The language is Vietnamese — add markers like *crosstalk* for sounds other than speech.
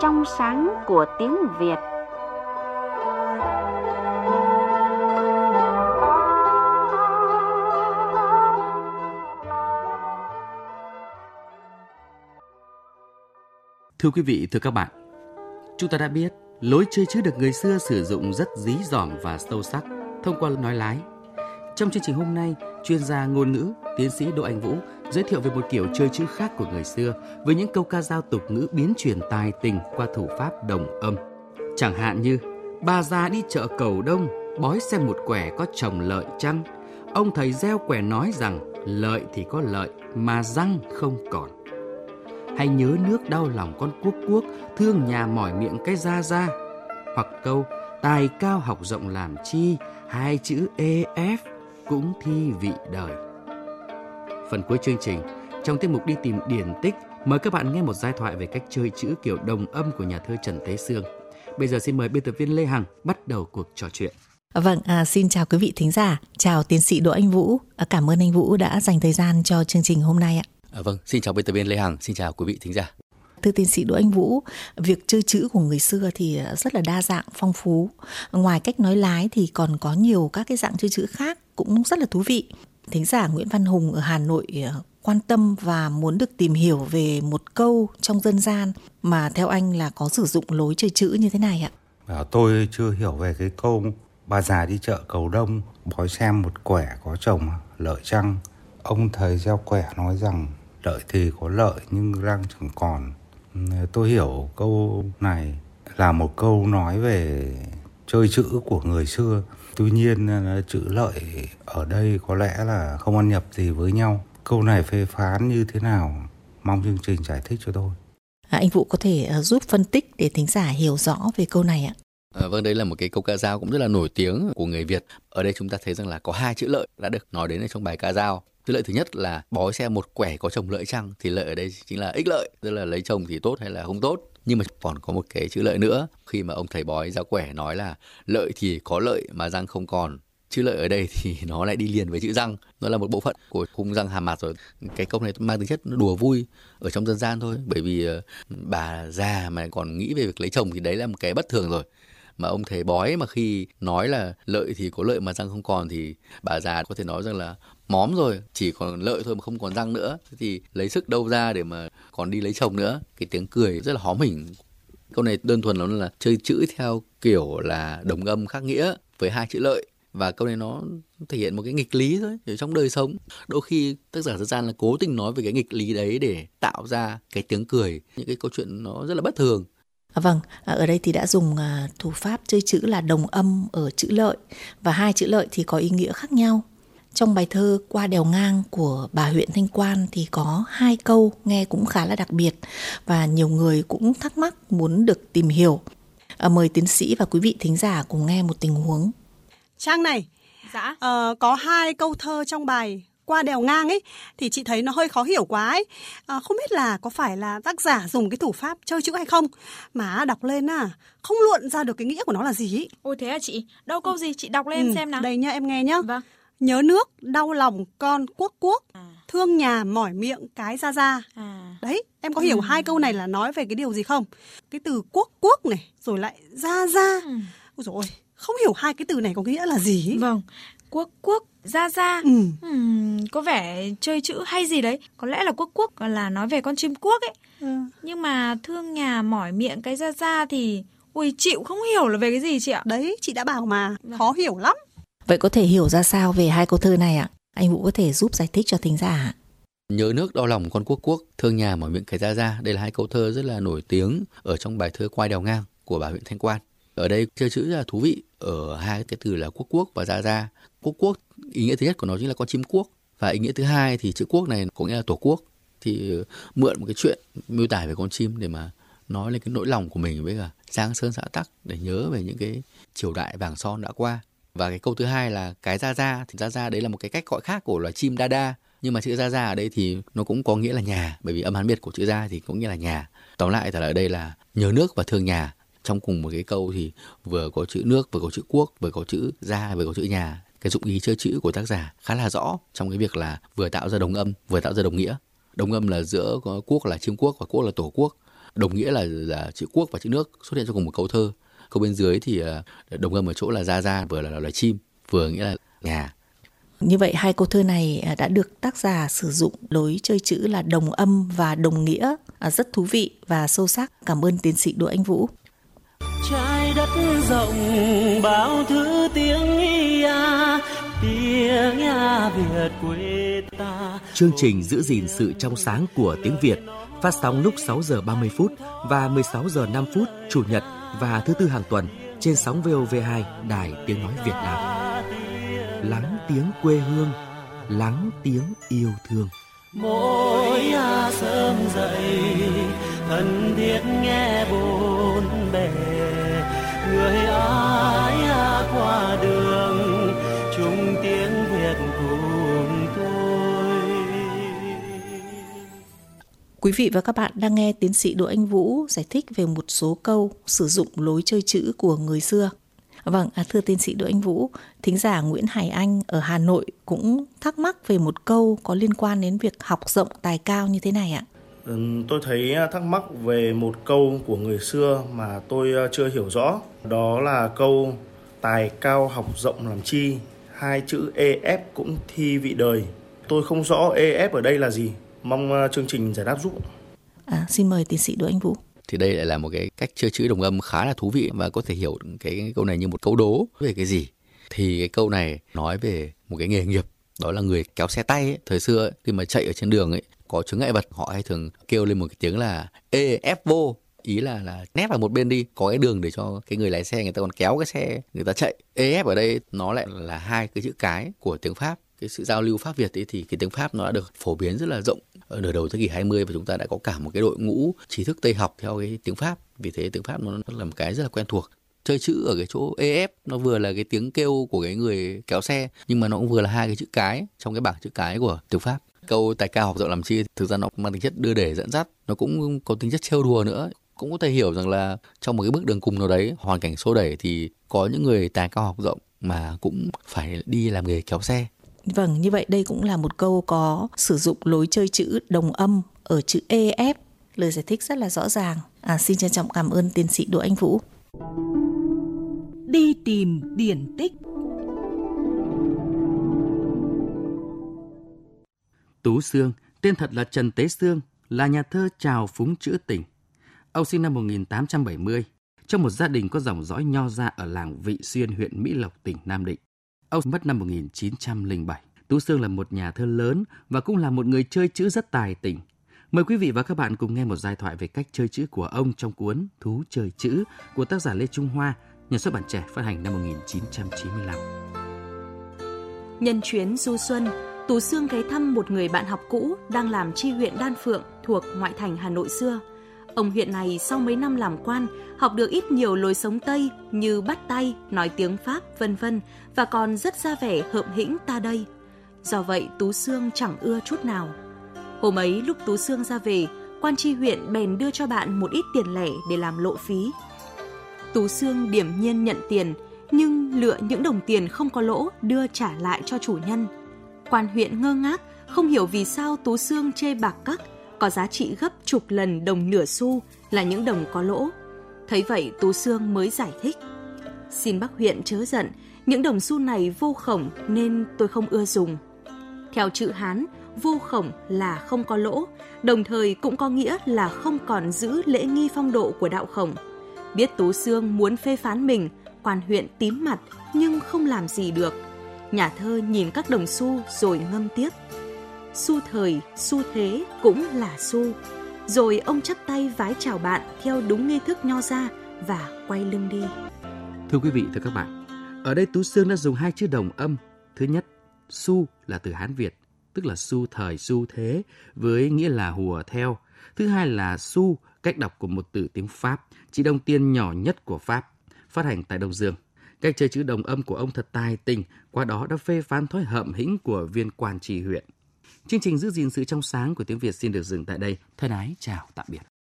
trong sáng của tiếng Việt. Thưa quý vị, thưa các bạn, chúng ta đã biết lối chơi chữ được người xưa sử dụng rất dí dỏm và sâu sắc thông qua nói lái. Trong chương trình hôm nay, chuyên gia ngôn ngữ, tiến sĩ Đỗ Anh Vũ giới thiệu về một kiểu chơi chữ khác của người xưa với những câu ca dao tục ngữ biến truyền tài tình qua thủ pháp đồng âm. Chẳng hạn như Bà già đi chợ cầu đông, bói xem một quẻ có chồng lợi chăng? Ông thầy gieo quẻ nói rằng lợi thì có lợi mà răng không còn. Hay nhớ nước đau lòng con cuốc cuốc, thương nhà mỏi miệng cái da da. Hoặc câu tài cao học rộng làm chi, hai chữ EF cũng thi vị đời. Phần cuối chương trình, trong tiết mục đi tìm điển tích, mời các bạn nghe một giai thoại về cách chơi chữ kiểu đồng âm của nhà thơ Trần Thế Sương. Bây giờ xin mời biên tập viên Lê Hằng bắt đầu cuộc trò chuyện. Vâng, à, xin chào quý vị thính giả, chào tiến sĩ Đỗ Anh Vũ. À, cảm ơn anh Vũ đã dành thời gian cho chương trình hôm nay ạ. À, vâng, xin chào biên tập viên Lê Hằng, xin chào quý vị thính giả. Thưa tiến sĩ Đỗ Anh Vũ, việc chơi chữ của người xưa thì rất là đa dạng, phong phú. Ngoài cách nói lái thì còn có nhiều các cái dạng chơi chữ khác cũng rất là thú vị. Thính giả Nguyễn Văn Hùng ở Hà Nội ờ, quan tâm và muốn được tìm hiểu về một câu trong dân gian mà theo anh là có sử dụng lối chơi chữ như thế này ạ? À, tôi chưa hiểu về cái câu bà già đi chợ cầu đông bói xem một quẻ có chồng lợi chăng? Ông thầy gieo quẻ nói rằng lợi thì có lợi nhưng răng chẳng còn. Tôi hiểu câu này là một câu nói về chơi chữ của người xưa tuy nhiên chữ lợi ở đây có lẽ là không ăn nhập gì với nhau câu này phê phán như thế nào mong chương trình giải thích cho tôi à, anh vũ có thể uh, giúp phân tích để thính giả hiểu rõ về câu này ạ À, vâng, đây là một cái câu ca dao cũng rất là nổi tiếng của người Việt. Ở đây chúng ta thấy rằng là có hai chữ lợi đã được nói đến ở trong bài ca dao. Chữ lợi thứ nhất là bói xem một quẻ có chồng lợi chăng thì lợi ở đây chính là ích lợi, tức là lấy chồng thì tốt hay là không tốt. Nhưng mà còn có một cái chữ lợi nữa. Khi mà ông thầy bói giáo quẻ nói là lợi thì có lợi mà răng không còn. Chữ lợi ở đây *laughs* thì nó lại đi liền với chữ răng. Nó là một bộ phận của khung răng hàm mặt rồi. Cái câu này mang tính chất đùa vui ở trong dân gian thôi. Bởi vì ờ, bà già mà còn nghĩ về việc lấy chồng thì đấy là một cái bất thường rồi mà ông thầy bói mà khi nói là lợi thì có lợi mà răng không còn thì bà già có thể nói rằng là móm rồi, chỉ còn lợi thôi mà không còn răng nữa. Thì lấy sức đâu ra để mà còn đi lấy chồng nữa? Cái tiếng cười rất là hóm hỉnh. Câu này đơn thuần nó là chơi chữ theo kiểu là đồng âm khác nghĩa với hai chữ lợi. Và câu này nó thể hiện một cái nghịch lý thôi, ở trong đời sống. Đôi khi tác giả dân gian là cố tình nói về cái nghịch lý đấy để tạo ra cái tiếng cười. Những cái câu chuyện nó rất là bất thường. À, vâng, à, ở đây thì đã dùng à, thủ pháp chơi chữ là đồng âm ở chữ lợi và hai chữ lợi thì có ý nghĩa khác nhau. Trong bài thơ Qua đèo ngang của bà huyện Thanh Quan thì có hai câu nghe cũng khá là đặc biệt và nhiều người cũng thắc mắc muốn được tìm hiểu. À, mời tiến sĩ và quý vị thính giả cùng nghe một tình huống. Trang này, dạ. uh, có hai câu thơ trong bài qua đèo ngang ấy thì chị thấy nó hơi khó hiểu quá ấy à, không biết là có phải là tác giả dùng cái thủ pháp chơi chữ hay không mà đọc lên à không luận ra được cái nghĩa của nó là gì ấy. ôi thế à chị đâu câu gì chị đọc lên ừ, xem nào đây nhá em nghe nhá vâng nhớ nước đau lòng con quốc quốc à. thương nhà mỏi miệng cái ra ra à. đấy em có hiểu ừ. hai câu này là nói về cái điều gì không cái từ quốc quốc này rồi lại ra ra ừ. Ôi dồi ôi không hiểu hai cái từ này có nghĩa là gì ấy. vâng quốc quốc ra ra ừ. uhm, có vẻ chơi chữ hay gì đấy có lẽ là quốc quốc là nói về con chim quốc ấy ừ. nhưng mà thương nhà mỏi miệng cái ra ra thì ui chịu không hiểu là về cái gì chị ạ đấy chị đã bảo mà vâng. khó hiểu lắm vậy có thể hiểu ra sao về hai câu thơ này ạ anh vũ có thể giúp giải thích cho thính giả Nhớ nước đau lòng con quốc quốc, thương nhà mỏi miệng cái ra ra. Đây là hai câu thơ rất là nổi tiếng ở trong bài thơ Quai đèo ngang của bà huyện Thanh Quan. Ở đây chơi chữ là thú vị. Ở hai cái từ là quốc quốc và gia gia. Quốc quốc, ý nghĩa thứ nhất của nó chính là con chim quốc. Và ý nghĩa thứ hai thì chữ quốc này có nghĩa là tổ quốc. Thì ờ, mượn một cái chuyện miêu tả về con chim để mà nói lên cái nỗi lòng của mình với cả giang sơn xã tắc để nhớ về những cái triều đại vàng son đã qua. Và cái câu thứ hai là cái ra ra thì ra ra đấy là một cái cách gọi khác của loài chim đa đa. Nhưng mà chữ ra ra ở đây thì nó cũng có nghĩa là nhà. Bởi vì âm hán biệt của chữ ra thì cũng nghĩa là nhà. Tóm lại là ở đây là nhớ nước và thương nhà trong cùng một cái câu thì vừa có chữ nước vừa có chữ quốc vừa có chữ gia vừa có chữ nhà. Cái dụng ý chơi chữ của tác giả khá là rõ trong cái việc là vừa tạo ra đồng âm vừa tạo ra đồng nghĩa. Đồng âm là giữa quốc là chiêm quốc và quốc là tổ quốc. Đồng nghĩa là, là chữ quốc và chữ nước xuất hiện trong cùng một câu thơ. Câu bên dưới thì ờ, đồng âm ở chỗ là ra ra vừa là loài chim vừa nghĩa là nhà. Như vậy hai câu thơ này à, đã được tác giả sử dụng lối chơi chữ là đồng âm và đồng nghĩa à, rất thú vị và sâu sắc. Cảm ơn tiến sĩ Đỗ Anh Vũ. Trái đất rộng bao thứ tiếng ia tiếng ia Việt quê ta. Chương trình giữ gìn sự trong sáng của tiếng Việt phát sóng lúc 6 giờ 30 phút và 16 giờ 5 phút chủ nhật và thứ tư hàng tuần trên sóng VOV2 Đài Tiếng nói Việt Nam lắng tiếng quê hương lắng tiếng yêu thương mỗi sớm dậy thân thiết nghe bốn Quý vị và các bạn đang nghe tiến sĩ Đỗ Anh Vũ giải thích về một số câu sử dụng lối chơi chữ của người xưa. Vâng, à, thưa tiến sĩ Đỗ Anh Vũ, thính giả Nguyễn Hải Anh ở Hà Nội cũng thắc mắc về một câu có liên quan đến việc học rộng tài cao như thế này ạ. Ừ, tôi thấy à, thắc mắc về một câu của người xưa mà tôi à, chưa hiểu rõ. Đó là câu tài cao học rộng làm chi, hai chữ EF cũng thi vị đời. Tôi không rõ EF ở đây là gì. Mong chương trình giải đáp giúp. À, xin mời tiến sĩ Đỗ Anh Vũ. Thì đây lại là một cái cách chơi chữ đồng âm khá là thú vị và có thể hiểu cái câu này như một câu đố về cái gì. Thì cái câu này nói về một cái nghề nghiệp đó là người kéo xe tay ấy. thời xưa ấy, khi mà chạy ở trên đường ấy có chướng ngại vật họ hay thường kêu lên một cái tiếng là ê ép vô. Ý là là nép vào một bên đi có cái đường để cho cái người lái xe người ta còn kéo cái xe người ta chạy. Ef ở đây. Nó lại là hai cái chữ cái của tiếng pháp. Cái sự giao lưu pháp việt ấy thì cái tiếng pháp nó đã được phổ biến rất là rộng ở nửa đầu thế kỷ 20 và chúng ta đã có cả một cái đội ngũ trí thức Tây học theo cái tiếng Pháp. Vì thế tiếng Pháp nó là một cái rất là quen thuộc chơi chữ ở cái chỗ EF nó vừa là cái tiếng kêu của cái người kéo xe nhưng mà nó cũng vừa là hai cái chữ cái trong cái bảng chữ cái của tiếng Pháp. Câu tài cao học rộng làm chi thực ra nó mang tính chất đưa để dẫn dắt, nó cũng có tính chất trêu đùa nữa. Cũng có thể hiểu rằng là trong một cái bước đường cùng nào đấy, hoàn cảnh xô đẩy thì có những người tài cao học rộng mà cũng phải đi làm nghề kéo xe Vâng, như vậy đây cũng là một câu có sử dụng lối chơi chữ đồng âm ở chữ EF. Lời giải thích rất là rõ ràng. À, xin trân trọng cảm ơn tiến sĩ Đỗ Anh Vũ. Đi tìm điển tích Tú Sương, tên thật là Trần Tế Sương, là nhà thơ trào phúng chữ tình. Ông sinh năm 1870, trong một gia đình có dòng dõi nho gia ở làng Vị Xuyên, huyện Mỹ Lộc, tỉnh Nam Định. Ông mất năm 1907. Tú Sương là một nhà thơ lớn và cũng là một người chơi chữ rất tài tình. Mời quý vị và các bạn cùng nghe một giai thoại về cách chơi chữ của ông trong cuốn Thú chơi chữ của tác giả Lê Trung Hoa, nhà xuất bản trẻ phát hành năm 1995. Nhân chuyến du xuân, Tú Sương ghé thăm một người bạn học cũ đang làm chi huyện Đan Phượng thuộc ngoại thành Hà Nội xưa – Ông huyện này sau mấy năm làm quan, học được ít nhiều lối sống Tây như bắt tay, nói tiếng Pháp, vân vân và còn rất ra vẻ hợm hĩnh ta đây. Do vậy Tú Sương chẳng ưa chút nào. Hôm ấy lúc Tú Sương ra về, quan tri huyện bèn đưa cho bạn một ít tiền lẻ để làm lộ phí. Tú Sương điểm nhiên nhận tiền, nhưng lựa những đồng tiền không có lỗ đưa trả lại cho chủ nhân. Quan huyện ngơ ngác, không hiểu vì sao Tú Sương chê bạc cắc có giá trị gấp chục lần đồng nửa xu là những đồng có lỗ. Thấy vậy Tú Sương mới giải thích. Xin bác huyện chớ giận, những đồng xu này vô khổng nên tôi không ưa dùng. Theo chữ Hán, vô khổng là không có lỗ, đồng thời cũng có nghĩa là không còn giữ lễ nghi phong độ của đạo khổng. Biết Tú Sương muốn phê phán mình, quan huyện tím mặt nhưng không làm gì được. Nhà thơ nhìn các đồng xu rồi ngâm tiếp xu thời, xu thế cũng là xu. Rồi ông chắp tay vái chào bạn theo đúng nghi thức nho ra và quay lưng đi. Thưa quý vị, thưa các bạn, ở đây Tú Sương đã dùng hai chữ đồng âm. Thứ nhất, xu là từ Hán Việt, tức là xu thời, xu thế, với nghĩa là hùa theo. Thứ hai là xu, cách đọc của một từ tiếng Pháp, chỉ đồng tiền nhỏ nhất của Pháp, phát hành tại Đông Dương. Cách chơi chữ đồng âm của ông thật tài tình, qua đó đã phê phán thói hậm hĩnh của viên quan trị huyện. Chương trình giữ gìn sự trong sáng của tiếng Việt xin được dừng tại đây. Thân ái, chào, tạm biệt.